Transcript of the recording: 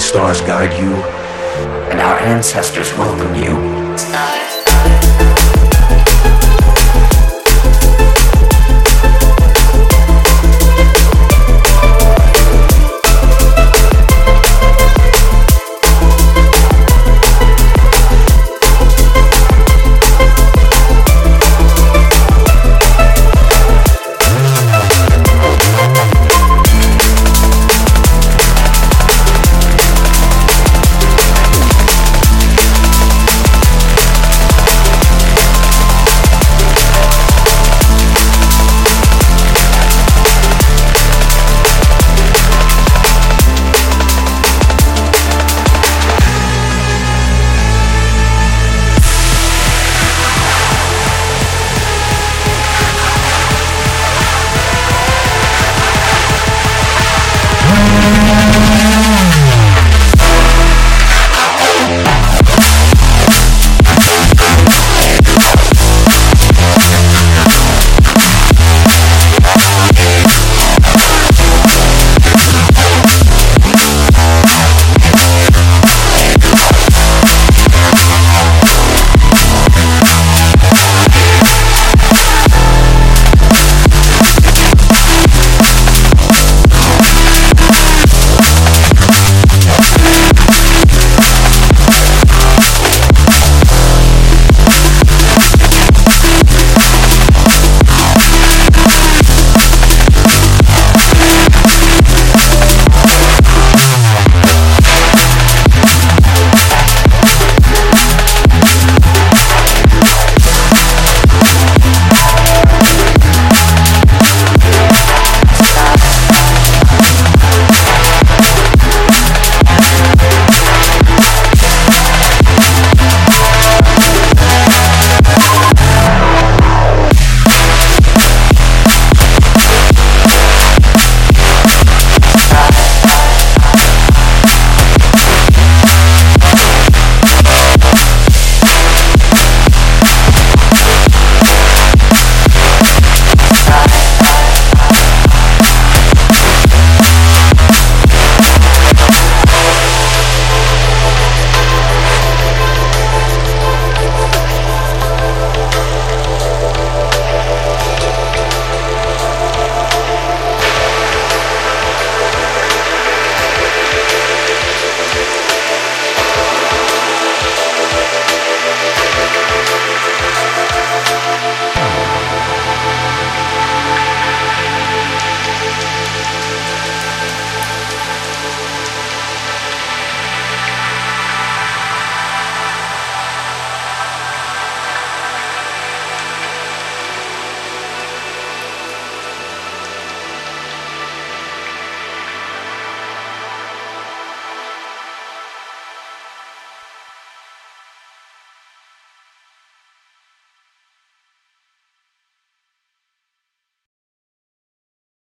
stars guide you, and our ancestors welcome you.